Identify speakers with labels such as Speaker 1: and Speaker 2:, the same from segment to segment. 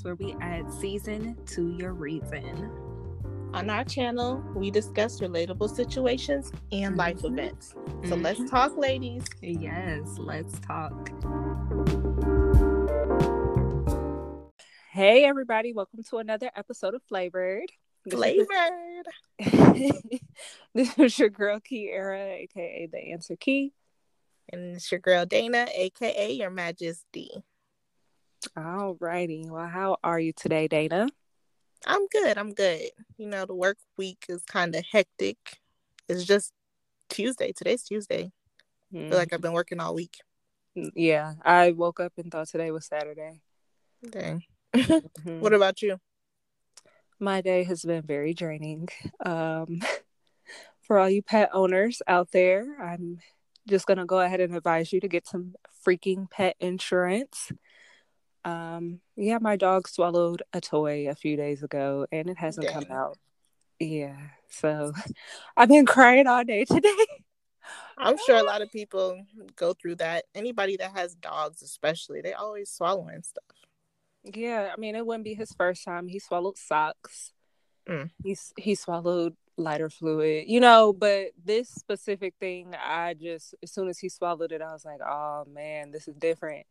Speaker 1: podcast where we add season to your reason.
Speaker 2: On our channel, we discuss relatable situations and life
Speaker 1: Mhm.
Speaker 2: events. So
Speaker 1: Mhm.
Speaker 2: let's talk, ladies.
Speaker 1: Yes, let's talk.
Speaker 3: Hey, everybody, welcome to another episode of Flavored. This is-
Speaker 2: Flavored.
Speaker 3: this is your girl Kiera, aka the Answer Key.
Speaker 2: And it's your girl Dana, aka Your Majesty.
Speaker 3: Alrighty, well, how are you today, Dana?
Speaker 2: I'm good. I'm good. You know, the work week is kind of hectic. It's just Tuesday. Today's Tuesday. I feel like I've been working all week.
Speaker 3: Mm, yeah, I woke up and thought today was Saturday.
Speaker 2: Dang.
Speaker 3: Mhm.
Speaker 2: What about you?
Speaker 3: My day has been very draining. Um, for all you pet owners out there, I'm just gonna go ahead and advise you to get some freaking pet insurance. Um, yeah, my dog swallowed a toy a few days ago, and it hasn't come out. Yeah, so I've been crying all day today.
Speaker 2: I'm sure a lot of people go through that. Anybody that has dogs, especially, they always swallowing stuff.
Speaker 3: Yeah, I mean, it wouldn't be his first time. He swallowed socks.
Speaker 2: Mm.
Speaker 3: He's he swallowed lighter fluid, you know. But this specific thing, I just as soon as he swallowed it, I was like, oh man, this is different.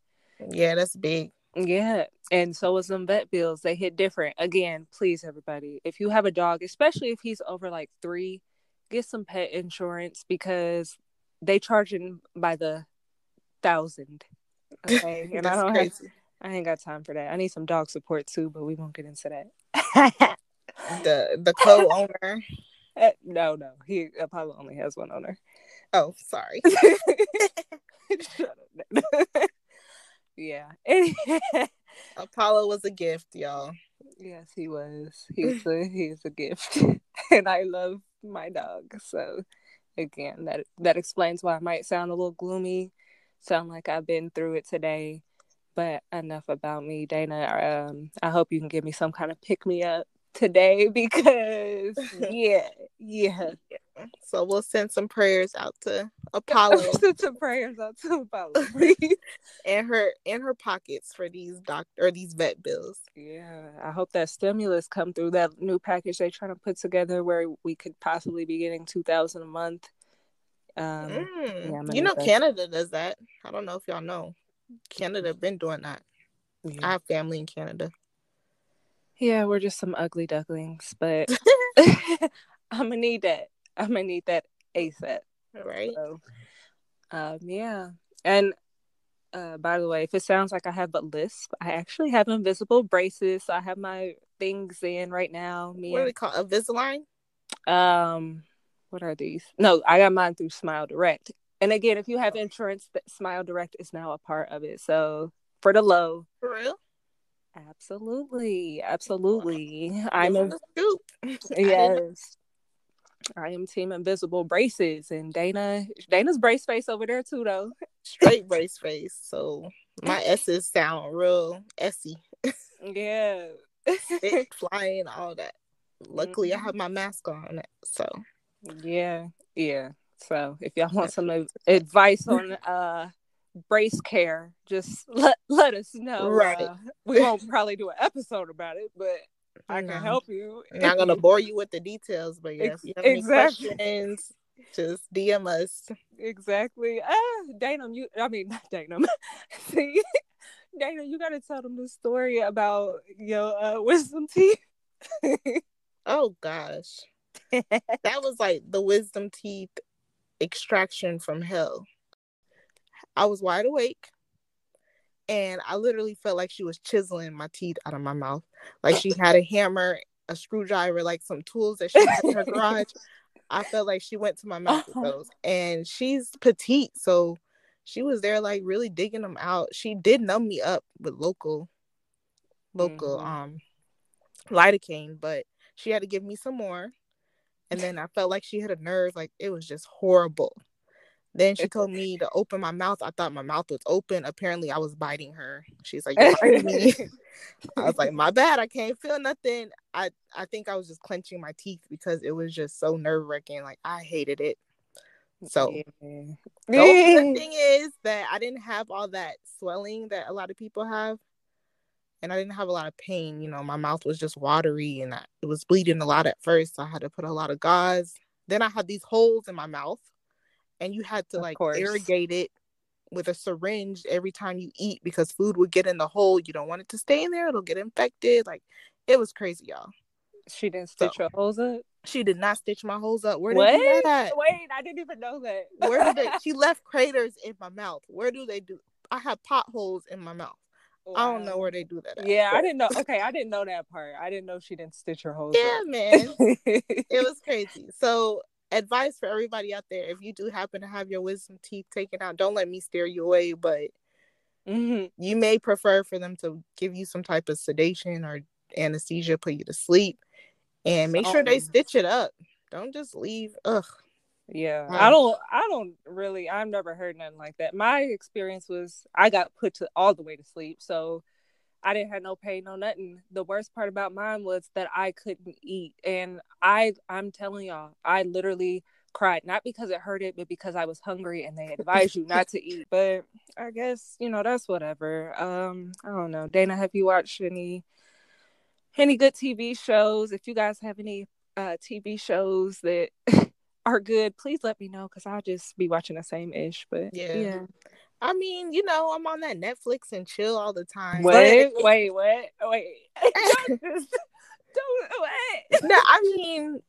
Speaker 2: Yeah, that's big.
Speaker 3: Yeah, and so was them vet bills. They hit different. Again, please, everybody, if you have a dog, especially if he's over like three, get some pet insurance because they charging by the thousand. Okay, and I don't have
Speaker 2: crazy.
Speaker 3: I ain't got time for that. I need some dog support too, but we won't get into that.
Speaker 2: The the co-owner.
Speaker 3: Eh, no, no. He Apollo only has one owner.
Speaker 2: Oh, sorry.
Speaker 3: Yeah.
Speaker 2: Apollo was a gift, y'all.
Speaker 3: yes, he was. He's a he's a gift. and I love my dog. So again, that that explains why I might sound a little gloomy, sound like I've been through it today. But enough about me, Dana. Um, I hope you can give me some kind of pick me up today because yeah, yeah.
Speaker 2: So we'll send some prayers out to Apollo
Speaker 3: Send some prayers out to Apollo,
Speaker 2: and her in her pockets for these doctor or these vet bills.
Speaker 3: Yeah, I hope that stimulus come through that new package they're trying to put together where we could possibly be getting two thousand a month. Um,
Speaker 2: Mm.
Speaker 3: yeah,
Speaker 2: you know,
Speaker 3: that.
Speaker 2: Canada does that. I don't know if y'all know. Canada been doing that. I have family in Canada.
Speaker 3: Yeah, we're just some ugly ducklings, but I'm gonna need that. I'm gonna need that ASAP.
Speaker 2: right?
Speaker 3: So, um, yeah, and uh, by the way, if it sounds like I have a lisp, I actually have invisible braces. So I have my things in right now. Me
Speaker 2: What do we call a Invisalign?
Speaker 3: Um, what are these? No, I got mine through Smile Direct. And again, if you have insurance, that Smile Direct is now a part of it. So for the low,
Speaker 2: For real?
Speaker 3: Absolutely, absolutely. I'm a
Speaker 2: Give 'em the scoop. I didn't know.
Speaker 3: yes. I am Team Invisible Braces, and Dana, Dana's brace face over there too, though.
Speaker 2: straight brace face. So my S's sound real essy.
Speaker 3: Yeah.
Speaker 2: Flying, all that. Luckily, I have my mask on, so
Speaker 3: Yeah, yeah. So if y'all want some advice on uh brace care, just let let us know.
Speaker 2: Right.
Speaker 3: Uh, we won't probably do an episode about it, but I
Speaker 2: No.
Speaker 3: can help you.
Speaker 2: I'm not gonna bore you with the details, but yeah,
Speaker 3: Ex-
Speaker 2: if you have any
Speaker 3: exactly.
Speaker 2: questions, just DM us.
Speaker 3: exactly. Ah, Dana, you. I mean, not Dana. See, Dana, you got to tell them the story about your uh, wisdom teeth.
Speaker 2: Oh gosh, that was like the wisdom teeth extraction from hell. I was wide awake, and I literally felt like she was chiseling my teeth out of my mouth. Like she had a hammer, a screwdriver, like some tools that she had in her garage. I felt like she went to my mouth with those. And she's petite, so she was there like really digging them out. She did numb me up with local local
Speaker 3: Mhm.
Speaker 2: um lidocaine, but she had to give me some more. And then I felt like she hit a nerve, like it was just horrible. Then she told me to open my mouth. I thought my mouth was open. Apparently, I was biting her. She's like, "You're biting me." I was like, "My bad. I can't feel nothing." I I think I was just clenching my teeth because it was just so nerve wracking. Like I hated it. So
Speaker 3: Yeah.
Speaker 2: the only thing is that I didn't have all that swelling that a lot of people have. and I didn't have a lot of pain. You know, my mouth was just watery and I, it was bleeding a lot at first. So I had to put a lot of gauze. Then I had these holes in my mouth, and you had to
Speaker 3: Of
Speaker 2: like
Speaker 3: course.
Speaker 2: irrigate it with a syringe every time you eat because food would get in the hole. You don't want it to stay in there; it'll get infected. Like it was crazy, y'all.
Speaker 3: She didn't stitch
Speaker 2: So-
Speaker 3: your holes up.
Speaker 2: She did not stitch my holes up. Where did
Speaker 3: What?
Speaker 2: they do that?
Speaker 3: Wait, I didn't even know that.
Speaker 2: Where do they? She left craters in my mouth. Where do they do? I have potholes in my mouth. I don't know where they do that. At,
Speaker 3: Yeah, I didn't know. Okay, I didn't know that part. I didn't know she didn't stitch her holes.
Speaker 2: Yeah,
Speaker 3: up.
Speaker 2: man. it was crazy. So, advice for everybody out there: if you do happen to have your wisdom teeth taken out, don't let me steer you away. But
Speaker 3: Mhm.
Speaker 2: you may prefer for them to give you some type of sedation or anesthesia, put you to sleep, and make sure they
Speaker 3: Something.
Speaker 2: stitch it up. Don't just leave. Ugh.
Speaker 3: Yeah,
Speaker 2: Wow.
Speaker 3: I don't. I don't really. I've never heard nothing like that. My experience was I got put to all the way to sleep, so I didn't have no pain, no nothing. The worst part about mine was that I couldn't eat, and I. I'm telling y'all, I literally cried not because it hurted, but because I was hungry, and they advised you not to eat. But I guess you know that's whatever. Um, I don't know. Dana, have you watched any any good TV shows? If you guys have any uh TV shows that are good, please let me know because I'll just be watching the same ish. But
Speaker 2: Yeah.
Speaker 3: yeah.
Speaker 2: I mean, you know, I'm on that Netflix and chill all the time.
Speaker 3: Wait,
Speaker 2: But-
Speaker 3: wait, what? Wait. don't just don't wait.
Speaker 2: no, I mean,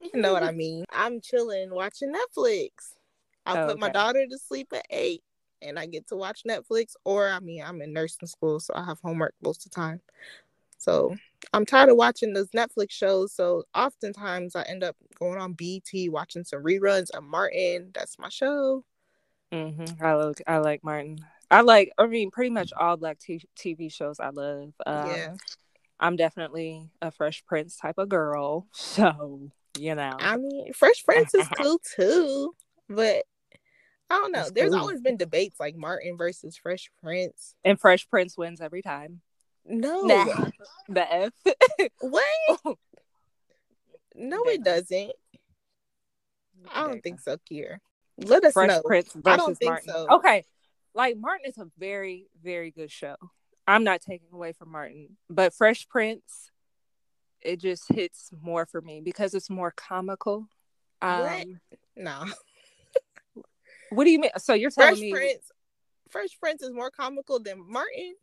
Speaker 2: you know what I mean. I'm chilling, watching Netflix. I
Speaker 3: Oh,
Speaker 2: put my daughter to sleep at eight, and I get to watch Netflix. Or I mean, I'm in nursing school, so I have homework most of the time. So I'm tired of watching those Netflix shows. So oftentimes I end up going on BET watching some reruns of Martin. That's my show.
Speaker 3: Mm-hmm. I like I like Martin. I like. I mean, pretty much all black t- TV shows I love. Um,
Speaker 2: yeah,
Speaker 3: I'm definitely a Fresh Prince type of girl. So you know.
Speaker 2: I mean, Fresh Prince is cool too, but I don't know.
Speaker 3: It's
Speaker 2: There's
Speaker 3: cool.
Speaker 2: always been debates like Martin versus Fresh Prince.
Speaker 3: and Fresh Prince wins every time.
Speaker 2: No,
Speaker 3: Nah. The F.
Speaker 2: what? No, it doesn't. I don't think so, Kier. Let us
Speaker 3: Fresh
Speaker 2: know.
Speaker 3: Prince versus
Speaker 2: I don't think
Speaker 3: Martin.
Speaker 2: so.
Speaker 3: Okay, like Martin is a very, very good show. I'm not taking away from Martin, but Fresh Prince, it just hits more for me because it's more comical. Um,
Speaker 2: What? No,
Speaker 3: what do you mean? So you're telling
Speaker 2: Fresh
Speaker 3: me?
Speaker 2: Prince. Fresh Prince is more comical than Martin.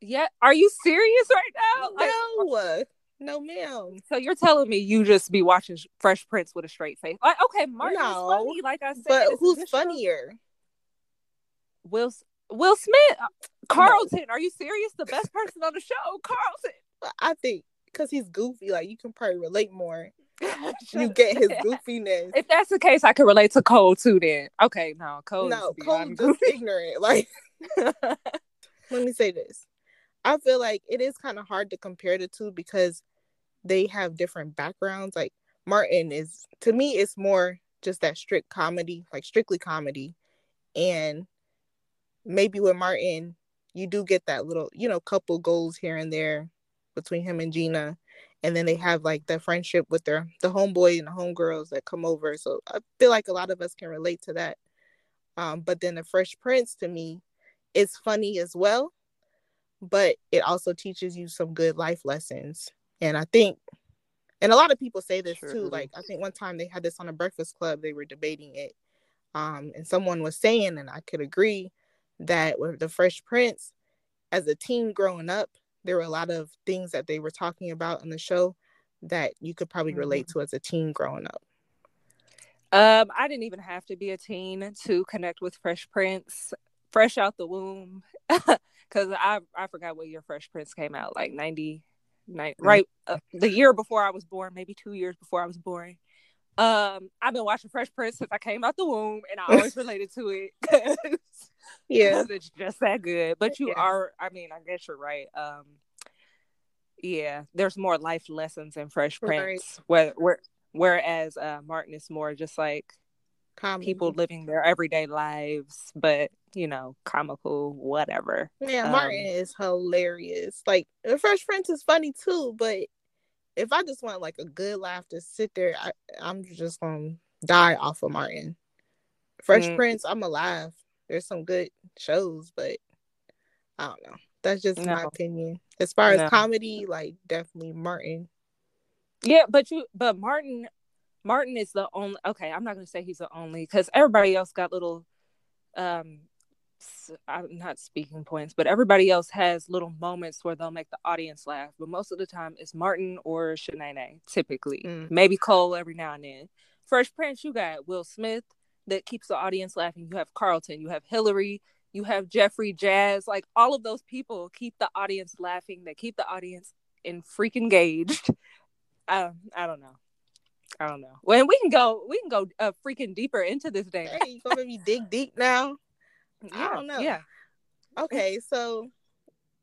Speaker 3: Yeah, are you serious right now? Like,
Speaker 2: No, no, ma'am.
Speaker 3: so you're telling me you just be watching Fresh Prince with a straight face? Like, okay, Martin
Speaker 2: No,
Speaker 3: funny, like I said.
Speaker 2: But who's
Speaker 3: show.
Speaker 2: funnier?
Speaker 3: Will Will Smith, uh, Carlton. Are you serious? The best person on the show, Carlton.
Speaker 2: I think because he's goofy, like you can probably relate more. You get his goofiness.
Speaker 3: If that's the case, I can relate to Cole too. Then okay, no, Cole.
Speaker 2: no, Cole's just ignorant. Like, let me say this. I feel like it is kind of hard to compare the two because they have different backgrounds. Like Martin is to me, it's more just that strict comedy, like strictly comedy. And maybe with Martin, you do get that little, you know, couple goals here and there between him and Gina. And then they have like the friendship with their the homeboy and the homegirls that come over. So I feel like a lot of us can relate to that. Um, but then the Fresh Prince to me is funny as well, but it also teaches you some good life lessons. And I think, and a lot of people say this too. Like I think one time they had this on a Breakfast Club, they were debating it, um, and someone was saying, and I could agree that with the Fresh Prince, as a teen growing up, there were a lot of things that they were talking about in the show that you could probably relate to as a teen growing up.
Speaker 3: Um, I didn't even have to be a teen to connect with Fresh Prince, fresh out the womb, because I I forgot what year Fresh Prince came out, like ninety nine, right? Uh, the year before I was born, maybe two years before I was born. Um, I've been watching Fresh Prince since I came out the womb, and I always related to it. 'cause-
Speaker 2: Yeah,
Speaker 3: it's just that good. But you
Speaker 2: Yeah.
Speaker 3: are, I mean, I guess you're right. Um, yeah, there's more life lessons in Fresh
Speaker 2: Right.
Speaker 3: Prince, where, where whereas uh, Martin is more just like
Speaker 2: comedy.
Speaker 3: people living their everyday lives, but you know, comical, whatever.
Speaker 2: Yeah,
Speaker 3: Um,
Speaker 2: Martin is hilarious. Like the Fresh Prince is funny too, but if I just want like a good laugh to sit there, I, I'm just gonna die off of Martin. Fresh
Speaker 3: Mm.
Speaker 2: Prince, I'm alive. There's some good shows, but I don't know. That's just my opinion. As far as
Speaker 3: No.
Speaker 2: comedy, like definitely Martin.
Speaker 3: Yeah, but you but Martin Martin is the only okay, I'm not gonna say he's the only because everybody else got little um I'm not speaking points, but everybody else has little moments where they'll make the audience laugh. But most of the time it's Martin or Shanae, typically.
Speaker 2: Mm.
Speaker 3: Maybe Cole every now and then. Fresh Prince, you got Will Smith that keeps the audience laughing. You have Carlton, you have Hilary, you have Geoffrey Jazz. Like all of those people keep the audience laughing. They keep the audience in freaking engaged. Um, I don't know. I don't know. Well, we can go. We can go uh, freaking deeper into this day.
Speaker 2: Hey, you gonna make me dig deep now? I don't know.
Speaker 3: Yeah.
Speaker 2: Okay, so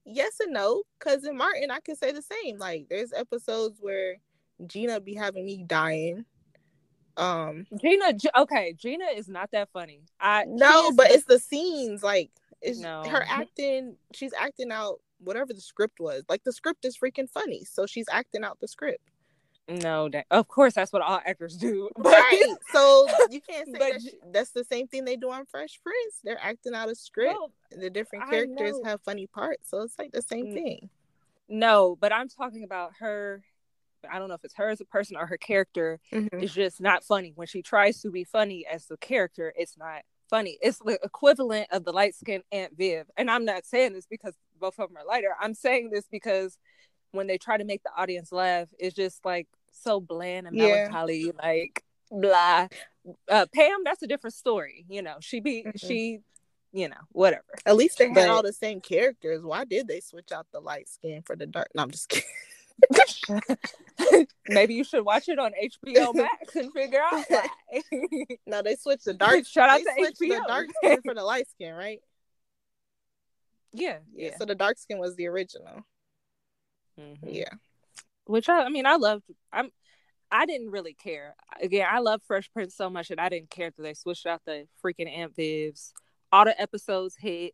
Speaker 2: yes and no, Cousin Martin, I can say the same. Like, there's episodes where Gina be having me dying. Um,
Speaker 3: Gina. Okay, Gina is not that funny. I
Speaker 2: no, but
Speaker 3: the-
Speaker 2: it's the scenes. Like, it's
Speaker 3: No.
Speaker 2: her acting. She's acting out whatever the script was. Like, the script is freaking funny, so she's acting out the script.
Speaker 3: No. That, of course, that's what all actors do.
Speaker 2: Right. so you can't say
Speaker 3: But
Speaker 2: that that's the same thing they do on Fresh Prince. They're acting out a script.
Speaker 3: No,
Speaker 2: the different characters have funny parts, so it's like the same
Speaker 3: Mm.
Speaker 2: thing.
Speaker 3: no, but I'm talking about her. I don't know if it's her as a person or her character
Speaker 2: Mhm.
Speaker 3: is just not funny. When she tries to be funny as the character, it's not funny. It's the equivalent of the light skinned Aunt Viv. And I'm not saying this because both of them are lighter. I'm saying this because when they try to make the audience laugh, it's just like so bland and
Speaker 2: Yeah.
Speaker 3: melancholy, like blah. Uh, Pam, that's a different story. You know, she be
Speaker 2: Mhm.
Speaker 3: she, you know, whatever.
Speaker 2: At least they had
Speaker 3: But-
Speaker 2: all the same characters. Why did they switch out the light skin for the dark? No, I'm just kidding.
Speaker 3: Maybe you should watch it on HBO Max and figure out why.
Speaker 2: No, they switched the dark.
Speaker 3: Shout out
Speaker 2: they
Speaker 3: to
Speaker 2: switched the dark skin for the light skin, right?
Speaker 3: yeah, yeah.
Speaker 2: So the dark skin was the original.
Speaker 3: Mhm.
Speaker 2: Yeah.
Speaker 3: which I, I mean I loved I'm I didn't really care. Again, I love Fresh Prince so much that I didn't care that they switched out the freaking Aunt Vivs. All the episodes hit.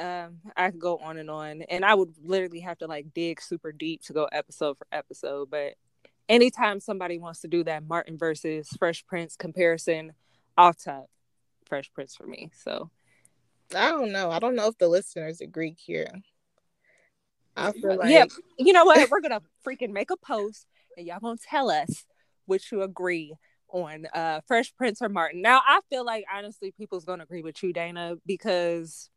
Speaker 3: Um, I could go on and on. And I would literally have to like dig super deep to go episode for episode. But anytime somebody wants to do that Martin versus Fresh Prince comparison, off top, Fresh Prince for me. So
Speaker 2: I don't know. I don't know if the listeners agree here. I feel like
Speaker 3: yeah, you know what? We're gonna freaking make a post and y'all gonna tell us which you agree on uh Fresh Prince or Martin. Now I feel like honestly people's gonna agree with you, Dana, because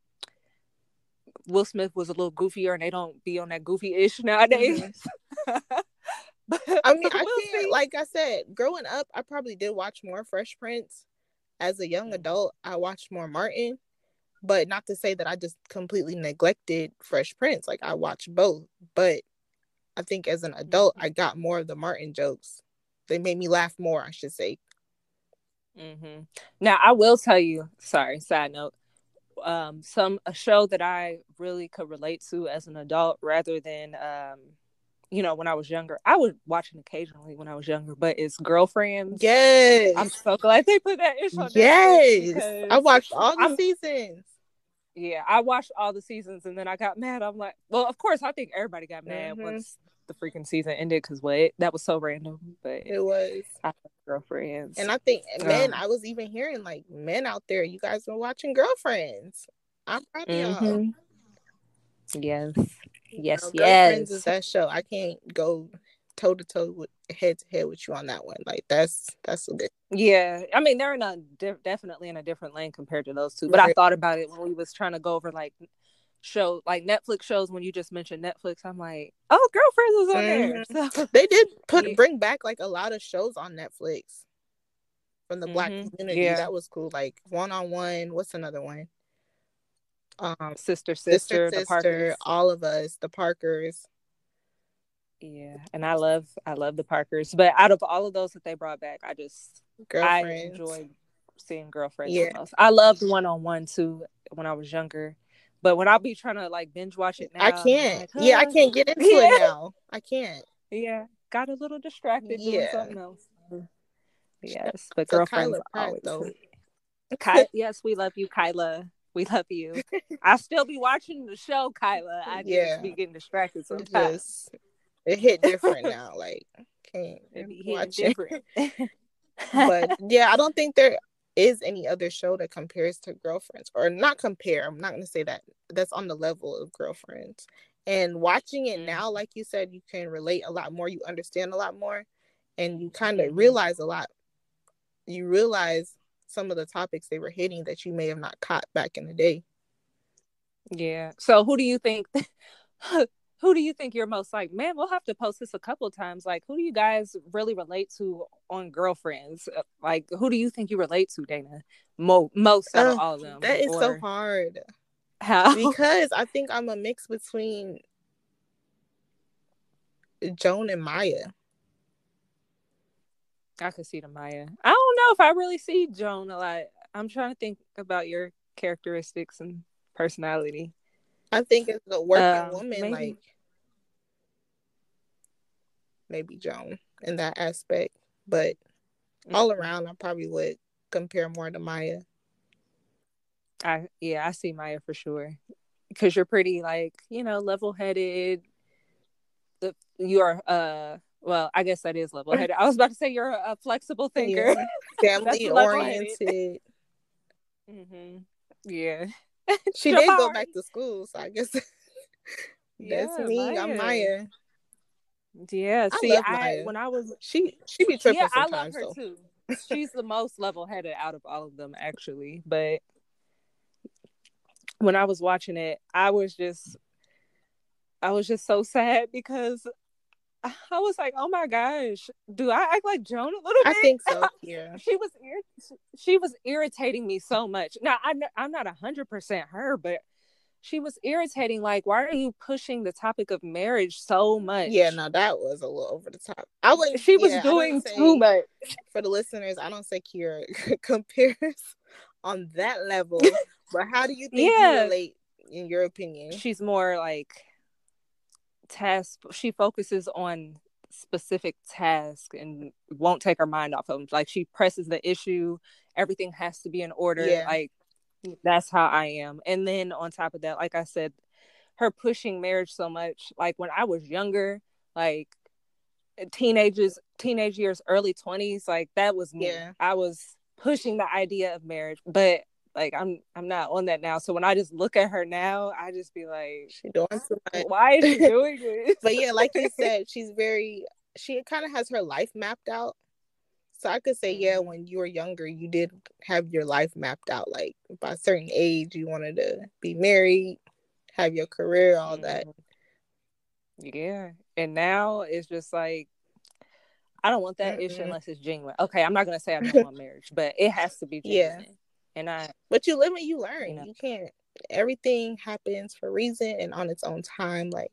Speaker 3: Will Smith was a little goofier and they don't be on that goofy ish nowadays. But
Speaker 2: I mean, I
Speaker 3: we'll
Speaker 2: can't.
Speaker 3: see.
Speaker 2: Like I said, growing up, I probably did watch more Fresh Prince. As a young adult, I watched more Martin, but not to say that I just completely neglected Fresh Prince. Like I watched both, but I think as an adult, I got more of the Martin jokes. They made me laugh more, I should say.
Speaker 3: Mm-hmm. Now I will tell you. Sorry, side note. Um, some a show that I really could relate to as an adult, rather than um, you know, when I was younger. I would watch it occasionally when I was younger, but it's Girlfriends.
Speaker 2: Yes,
Speaker 3: I'm so glad they put that ish on.
Speaker 2: Yes. I watched all the
Speaker 3: I'm-
Speaker 2: seasons.
Speaker 3: Yeah, I watched all the seasons and then I got mad. I'm like, well, of course, I think everybody got mad
Speaker 2: Mhm.
Speaker 3: once the freaking season ended because what? That was so random. But
Speaker 2: It was.
Speaker 3: I Girlfriends.
Speaker 2: And I think men,
Speaker 3: Um,
Speaker 2: I was even hearing like men out there, you guys were watching girlfriends. I'm proud of y'all.
Speaker 3: Mhm. Yes. Yes,
Speaker 2: You know,
Speaker 3: yes.
Speaker 2: is that show. I can't go toe to toe with head to head with you on that one. Like that's that's a good.
Speaker 3: Yeah, I mean they're in a definitely in a different lane compared to those two. But I thought about it when we was trying to go over like show like Netflix shows. When you just mentioned Netflix, I'm like, oh, Girlfriends is on there. So
Speaker 2: They did put
Speaker 3: Yeah.
Speaker 2: bring back like a lot of shows on Netflix from the black
Speaker 3: Mhm.
Speaker 2: community.
Speaker 3: Yeah.
Speaker 2: That was cool. Like one on one. What's another one? Um,
Speaker 3: sister, sister,
Speaker 2: sister,
Speaker 3: the
Speaker 2: sister,
Speaker 3: Parkers.
Speaker 2: all of us, the Parkers.
Speaker 3: Yeah, and I love I love the Parkers. But out of all of those that they brought back, I just I enjoyed seeing girlfriends.
Speaker 2: Yeah.
Speaker 3: I loved one on one too when I was younger. But when I'll be trying to like binge watch it now,
Speaker 2: I can't.
Speaker 3: like,
Speaker 2: Yeah, I can't get into
Speaker 3: Yeah.
Speaker 2: it now. I can't.
Speaker 3: Yeah, got a little distracted doing something else. Yes, but
Speaker 2: So
Speaker 3: girlfriends
Speaker 2: Kyla Pratt,
Speaker 3: always.
Speaker 2: though.
Speaker 3: Ky- yes, we love you, Kyla. We love you. I still be watching the show, Kyla. I
Speaker 2: Yeah.
Speaker 3: just be getting distracted
Speaker 2: It
Speaker 3: sometimes.
Speaker 2: just it hit different now. Like can't
Speaker 3: It
Speaker 2: watch it.
Speaker 3: different.
Speaker 2: But yeah, I don't think they're any other show that compares to girlfriends or not compare i'm not going to say that that's on the level of girlfriends and watching it now
Speaker 3: Mm-hmm.
Speaker 2: like you said you can relate a lot more you understand a lot more and you kind of
Speaker 3: Mhm.
Speaker 2: realize a lot you realize some of the topics they were hitting that you may have not caught back in the day
Speaker 3: Yeah. So who do you think who do you think you're most like? Man, we'll have to post this a couple of times. Like who do you guys really relate to on girlfriends? Uh, Like who do you think you relate to, Dana? Mo- most out of all of them.
Speaker 2: that is so hard
Speaker 3: how
Speaker 2: because i think i'm a mix between joan and maya
Speaker 3: I could see the Maya. I don't know if I really see Joan a lot. I'm trying to think about your characteristics and personality.
Speaker 2: I think as a working
Speaker 3: Um,
Speaker 2: woman,
Speaker 3: maybe.
Speaker 2: like maybe Joan in that aspect, but all
Speaker 3: Mm-hmm.
Speaker 2: around, I probably would compare more to Maya.
Speaker 3: I yeah, I see Maya for sure. Because you're pretty like, you know, level headed. The you're uh well, I guess that is level headed. I was about to say you're a, flexible thinker.
Speaker 2: Yeah. Family oriented.
Speaker 3: hmm Yeah.
Speaker 2: She did go back to school, so I guess that's
Speaker 3: Yeah,
Speaker 2: me. I'm
Speaker 3: Maya.
Speaker 2: Maya.
Speaker 3: Yeah. See, I
Speaker 2: Maya.
Speaker 3: when I was
Speaker 2: She she be tripping
Speaker 3: yeah, I love her
Speaker 2: though.
Speaker 3: too. She's the most level headed out of all of them, actually. But when I was watching it, I was just, I was just so sad because I was like, oh my gosh, do I act like Joan a little bit?
Speaker 2: I think so. Yeah.
Speaker 3: she was ir- she was irritating me so much. Now I'm I'm not a hundred percent her, but she was irritating. Like, why are you pushing the topic of marriage so much?
Speaker 2: Yeah, no, that was a little over the top. I would.
Speaker 3: she was
Speaker 2: yeah,
Speaker 3: doing
Speaker 2: say-
Speaker 3: too much.
Speaker 2: for the listeners, I don't say Kiera compares on that level, but how do you think
Speaker 3: Yeah.
Speaker 2: you relate in your opinion?
Speaker 3: she's more like task she focuses on specific tasks and won't take her mind off of them like she presses the issue everything has to be in order
Speaker 2: Yeah.
Speaker 3: like that's how i am and then on top of that like i said her pushing marriage so much like when i was younger like teenagers teenage years early 20s like that was me
Speaker 2: Yeah.
Speaker 3: i was pushing the idea of marriage but like i'm i'm not on that now so when i just look at her now i just be like
Speaker 2: She doing too much.
Speaker 3: why is she doing this?
Speaker 2: But yeah, like you said, she's very she kind of has her life mapped out. So I could say, yeah, when you were younger, you did have your life mapped out. Like by a certain age, you wanted to be married, have your career, all that.
Speaker 3: Mhm. Yeah. And now it's just like I don't want that issue
Speaker 2: Mm-mm.
Speaker 3: unless it's genuine. Okay, I'm not gonna say I don't want marriage, but it has to be
Speaker 2: Yeah.
Speaker 3: And I
Speaker 2: But you live and you learn.
Speaker 3: You know.
Speaker 2: You can't. Everything happens for a reason and on its own time. Like,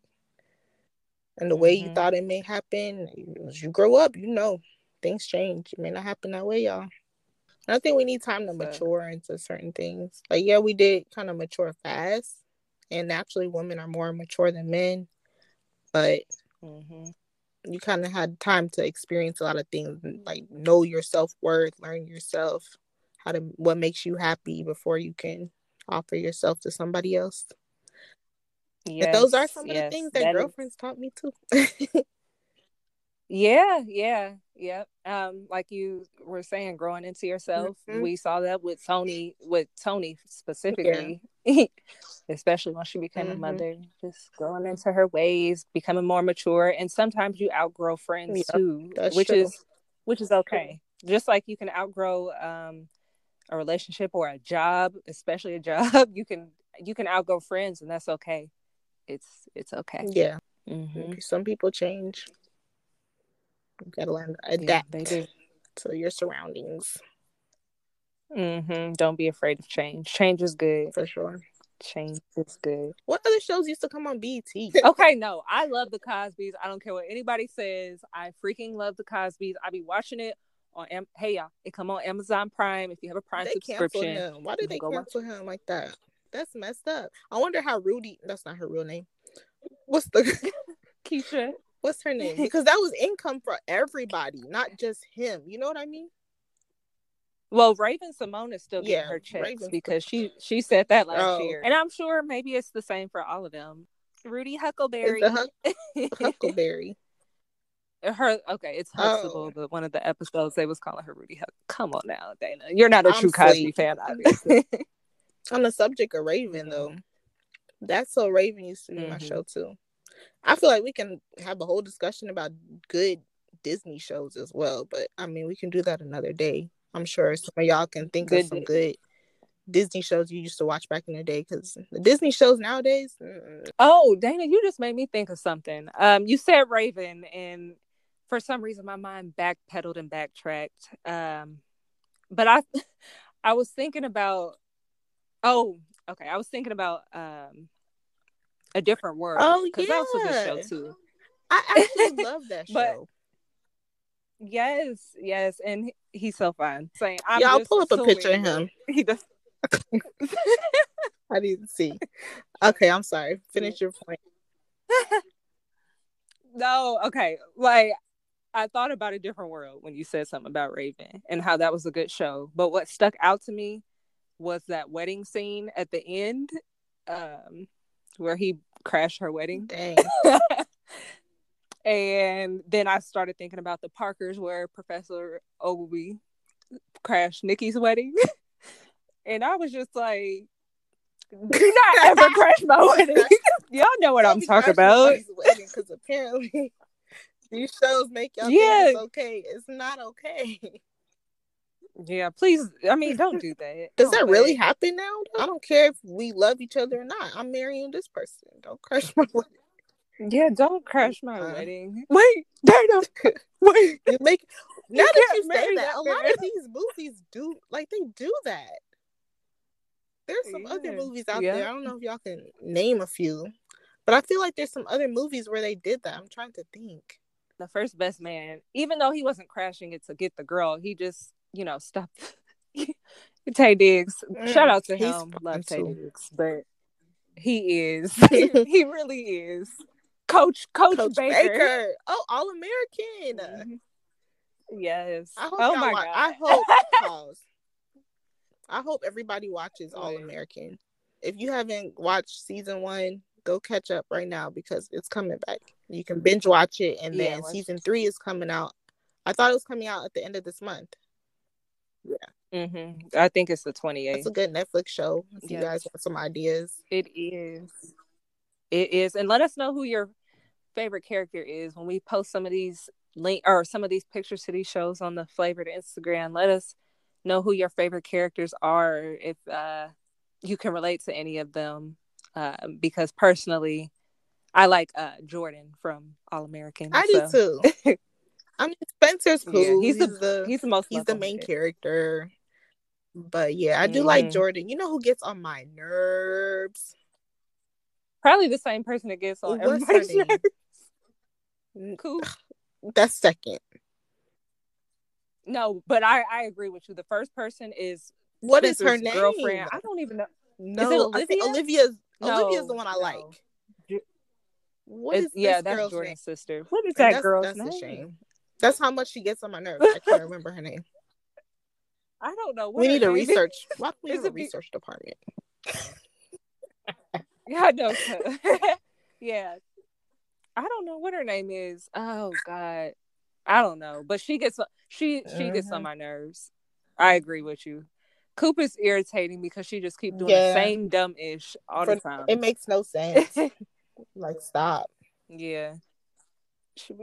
Speaker 2: and the way you
Speaker 3: Mhm.
Speaker 2: thought it may happen, as you grow up, you know, things change. It may not happen that way, y'all. And I think we need time to
Speaker 3: So-
Speaker 2: mature into certain things. Like, yeah, we did kind of mature fast, and naturally, women are more mature than men. But
Speaker 3: Mhm.
Speaker 2: you kind of had time to experience a lot of things, like know your self worth, learn yourself, how to what makes you happy before you can offer yourself to somebody else. And those are
Speaker 3: Yes,
Speaker 2: some of the things that,
Speaker 3: that is-
Speaker 2: girlfriends taught me too.
Speaker 3: Yeah, yeah, yep. Um, like you were saying, growing into yourself.
Speaker 2: Mhm.
Speaker 3: We saw that with Toni, with Toni specifically, especially when she became a
Speaker 2: Mhm.
Speaker 3: mother. Just growing into her ways, becoming more mature, and sometimes you outgrow friends too, which
Speaker 2: true.
Speaker 3: is which is okay. Just like you can outgrow um a relationship or a job, especially a job, you can you can outgo friends, and that's okay. It's it's okay.
Speaker 2: yeah,
Speaker 3: Mhm.
Speaker 2: some people change. You gotta learn to adapt
Speaker 3: do.
Speaker 2: to your surroundings
Speaker 3: Mm-hmm. Don't be afraid of change. Change is good.
Speaker 2: for sure.
Speaker 3: Change is good.
Speaker 2: What other shows used to come on BET?
Speaker 3: Okay, no, I love the Cosby's. I don't care what anybody says. I freaking love the Cosby's. I be watching it on. Am- hey y'all, it come on Amazon Prime if you have a Prime
Speaker 2: they
Speaker 3: subscription.
Speaker 2: him. Why
Speaker 3: You
Speaker 2: did they
Speaker 3: go watch
Speaker 2: cancel him like that? That's messed up. I wonder how Rudy. That's not her real name. What's the
Speaker 3: Keisha.
Speaker 2: What's her name? Because that was income for everybody, not just him. You know what I mean?
Speaker 3: Well, Raven-Symoné is still getting
Speaker 2: Yeah,
Speaker 3: her checks
Speaker 2: Raven's
Speaker 3: because she she said that last
Speaker 2: Oh.
Speaker 3: year, and I'm sure maybe it's the same for all of them. Rudy Huckleberry.
Speaker 2: It's Huck- Huckleberry.
Speaker 3: Her okay, it's Huxtable,
Speaker 2: Oh.
Speaker 3: but one of the episodes they was calling her Rudy Hux. Come on now, Dana. You're not a
Speaker 2: I'm
Speaker 3: true Cosby
Speaker 2: sleep.
Speaker 3: fan, obviously.
Speaker 2: On the subject of Raven, though, that's so Raven used to be my
Speaker 3: Mhm.
Speaker 2: show too. I feel like we can have a whole discussion about good Disney shows as well, but I mean, we can do that another day. I'm sure some of y'all can think
Speaker 3: Good
Speaker 2: of some good Disney shows you used to watch back in the day because the Disney shows nowadays, mm,
Speaker 3: oh, Dana, you just made me think of something. Um, you said Raven, and for some reason my mind backpedaled and backtracked. Um, but I, I was thinking about. Oh, okay. I was thinking about um, a different world.
Speaker 2: Oh,
Speaker 3: because that was a good show too.
Speaker 2: I actually love that
Speaker 3: But-
Speaker 2: show.
Speaker 3: Yes, yes, and he's so fun. Saying, I'm
Speaker 2: Y'all pull up a picture of him.
Speaker 3: He does.
Speaker 2: I didn't see. Okay, I'm sorry. Finish your point.
Speaker 3: no, okay. Like I thought about a different world when you said something about Raven and how that was a good show. But what stuck out to me was that wedding scene at the end, um, where he crashed her wedding.
Speaker 2: Dang.
Speaker 3: and then I started thinking about the Parkers where Professor Oglevee crashed Nikki's wedding. and I was just like, do not ever crash my wedding. Y'all know what I'm talking about.
Speaker 2: Because apparently these shows make y'all
Speaker 3: Yeah.
Speaker 2: think it's okay. It's not okay.
Speaker 3: Yeah, please. I mean, don't do that.
Speaker 2: Does
Speaker 3: Don't
Speaker 2: that really happen now? I don't care if we love each other or not. I'm marrying this person. Don't crush my wedding.
Speaker 3: Yeah, don't crash my
Speaker 2: Uh.
Speaker 3: wedding. Wait, Dana. Wait.
Speaker 2: You make now
Speaker 3: You
Speaker 2: that you say that, a lot of these movies do like they do that. There's some other movies out
Speaker 3: Yeah.
Speaker 2: there. I don't know if y'all can name a few, but I feel like there's some other movies where they did that. I'm trying to think.
Speaker 3: The first best man, even though he wasn't crashing it to get the girl, he just, you know, stopped. Taye Diggs. Shout
Speaker 2: Mm,
Speaker 3: out to him. Love
Speaker 2: Taye.
Speaker 3: Diggs. But he is. he really is. Coach Coach,
Speaker 2: Coach
Speaker 3: Baker.
Speaker 2: Baker. Oh, All American.
Speaker 3: Mhm. Yes.
Speaker 2: I hope
Speaker 3: oh my
Speaker 2: wa-
Speaker 3: god.
Speaker 2: I hope. I hope everybody watches All American. If you haven't watched season one, go catch up right now because it's coming back. You can binge watch it, and
Speaker 3: Yeah,
Speaker 2: then season three is coming out. I thought it was coming out at the end of this month. Yeah.
Speaker 3: hmm I think it's the 28th.
Speaker 2: It's a good Netflix show. If you guys want some ideas,
Speaker 3: It is. It is. And let us know who your favorite character is when we post some of these link or some of these pictures to these shows on the flavored Instagram. Let us know who your favorite characters are if uh you can relate to any of them. Uh, because personally I like uh Jordan from All American.
Speaker 2: I do too. I mean, Spencer's
Speaker 3: Yeah,
Speaker 2: cool.
Speaker 3: he's
Speaker 2: he's,
Speaker 3: the-
Speaker 2: the
Speaker 3: He's the most
Speaker 2: he's the main character. But yeah, I do like
Speaker 3: Mhm.
Speaker 2: Jordan. You know who gets on my nerves?
Speaker 3: Probably the same person that gets on
Speaker 2: What's
Speaker 3: everybody's nerves. Cool.
Speaker 2: That's second.
Speaker 3: No, but I I agree with you. The first person is
Speaker 2: What is her name?
Speaker 3: girlfriend. I don't even know.
Speaker 2: No, I think
Speaker 3: Olivia?
Speaker 2: Olivia's
Speaker 3: No,
Speaker 2: Olivia's the one I
Speaker 3: no.
Speaker 2: like.
Speaker 3: Ju-
Speaker 2: What is
Speaker 3: It's- yeah,
Speaker 2: this
Speaker 3: that's
Speaker 2: girl's
Speaker 3: Jordan's
Speaker 2: name?
Speaker 3: sister. What is that
Speaker 2: that's,
Speaker 3: girl's
Speaker 2: that's
Speaker 3: name?
Speaker 2: a shame. That's how much she gets on my nerves. I can't remember her name.
Speaker 3: I don't know. What
Speaker 2: we need a
Speaker 3: name is.
Speaker 2: research. Why do we
Speaker 3: Is
Speaker 2: have a
Speaker 3: it be-
Speaker 2: research department?
Speaker 3: Yeah, I know. yeah, I don't know what her name is. Oh God, I don't know. But she gets she she gets on
Speaker 2: Mhm.
Speaker 3: my nerves. I agree with you. Coop is irritating because she just keep doing
Speaker 2: Yeah.
Speaker 3: the same dumb ish all
Speaker 2: For-
Speaker 3: the time.
Speaker 2: It makes no sense. Like stop.
Speaker 3: yeah.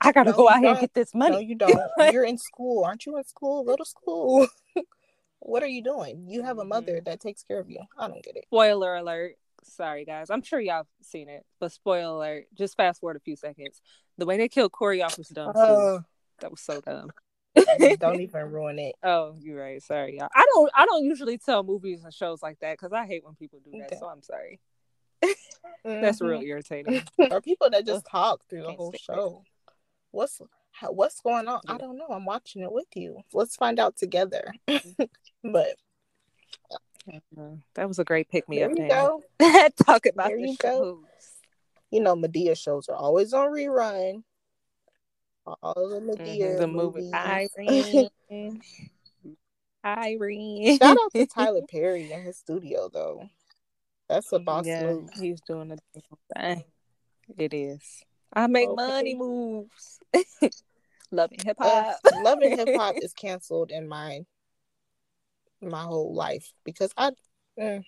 Speaker 3: I gotta
Speaker 2: No,
Speaker 3: go out here and get this money.
Speaker 2: No, you don't. You're in school. Aren't you in school? Go to school. what are you doing? You have a mother that takes care of you. I don't get it.
Speaker 3: Spoiler alert. Sorry guys. I'm sure y'all seen it, but spoiler alert. Just fast forward a few seconds. The way they killed Corey off was dumb too.
Speaker 2: Uh,
Speaker 3: That was so dumb.
Speaker 2: don't even ruin it.
Speaker 3: Oh, you're right. Sorry, y'all. I don't. I don't usually tell movies and shows like that because I hate when people do that.
Speaker 2: Okay.
Speaker 3: So I'm sorry. That's
Speaker 2: Mhm.
Speaker 3: real irritating.
Speaker 2: or people that just talk through the whole
Speaker 3: it.
Speaker 2: show. What's how, what's going on? I don't know. I'm watching it with you. Let's find out together. but
Speaker 3: Uh, that was a great pick me
Speaker 2: there
Speaker 3: up.
Speaker 2: you go.
Speaker 3: Talk about
Speaker 2: There
Speaker 3: the
Speaker 2: you go.
Speaker 3: shows.
Speaker 2: You know, Madea shows are always on rerun. All the Madea
Speaker 3: Mhm, the movie
Speaker 2: movies.
Speaker 3: Irene. Irene.
Speaker 2: Shout out to Tyler Perry and his studio though. That's a boss
Speaker 3: yeah,
Speaker 2: move.
Speaker 3: he's doing a different thing. It is. I make
Speaker 2: Okay.
Speaker 3: money moves. Loving hip
Speaker 2: Uh,
Speaker 3: hop.
Speaker 2: Love and Hip Hop is canceled in my my whole life because I mm,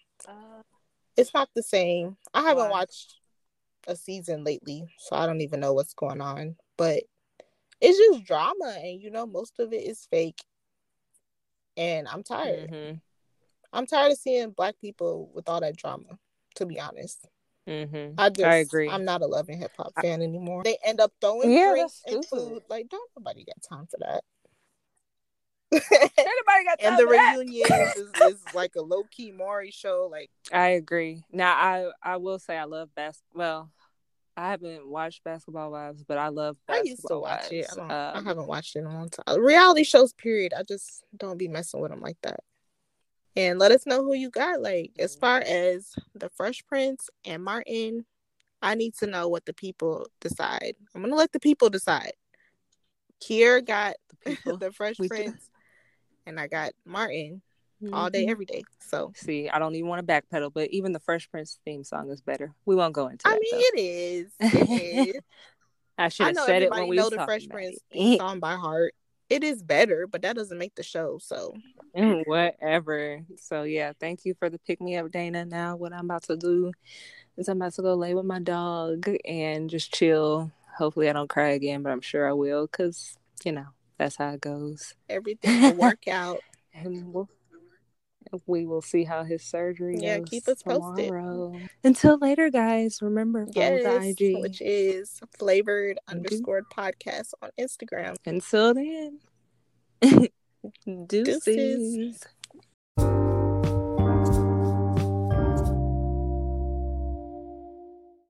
Speaker 2: it's not the same. I haven't watched a season lately, so I don't even know what's going on. But it's just drama, and you know, most of it is fake. And I'm tired.
Speaker 3: Mhm.
Speaker 2: I'm tired of seeing black people with all that drama. To be honest,
Speaker 3: Mhm.
Speaker 2: I just
Speaker 3: I agree.
Speaker 2: I'm not a loving Hip Hop
Speaker 3: I-
Speaker 2: fan anymore. They end up throwing
Speaker 3: Yeah,
Speaker 2: drinks and
Speaker 3: stupid.
Speaker 2: food. Like, don't nobody got time for that.
Speaker 3: Everybody got
Speaker 2: and the reunion is, is like a low key Maury show. Like,
Speaker 3: I agree. Now I I will say I love bas well, I haven't watched Basketball Wives, but I love
Speaker 2: I
Speaker 3: Basketball
Speaker 2: used to watch
Speaker 3: Wives.
Speaker 2: it. I, don't, I
Speaker 3: Um,
Speaker 2: haven't watched it in a long time. Reality shows, period. I just don't be messing with them like that. And let us know who you got. Like, as far as the Fresh Prince and Martin, I need to know what the people decide. I'm gonna let the people decide. Kier got
Speaker 3: the people.
Speaker 2: the Fresh
Speaker 3: We do.
Speaker 2: Prince, and I got Martin all day,
Speaker 3: Mhm.
Speaker 2: every day. So
Speaker 3: See, I don't even want to backpedal, but even the Fresh Prince theme song is better. We won't go into it.
Speaker 2: I
Speaker 3: that.
Speaker 2: mean,
Speaker 3: though.
Speaker 2: it is. It is.
Speaker 3: I should have said it when we
Speaker 2: know the Fresh Prince
Speaker 3: it.
Speaker 2: song by heart. It is better, but that doesn't make the show. So
Speaker 3: Whatever. So yeah, thank you for the pick me up, Dana. Now what I'm about to do is I'm about to go lay with my dog and just chill. Hopefully I don't cry again, but I'm sure I will because you know that's how it goes.
Speaker 2: everything will work out.
Speaker 3: And we'll, we will see how his surgery
Speaker 2: Yeah,
Speaker 3: goes
Speaker 2: keep us posted.
Speaker 3: tomorrow. Until later, guys. Remember follow
Speaker 2: Yes,
Speaker 3: the IG.
Speaker 2: which is flavored
Speaker 3: you.
Speaker 2: underscore podcast on Instagram.
Speaker 3: Until then, deuces.
Speaker 2: Deuces.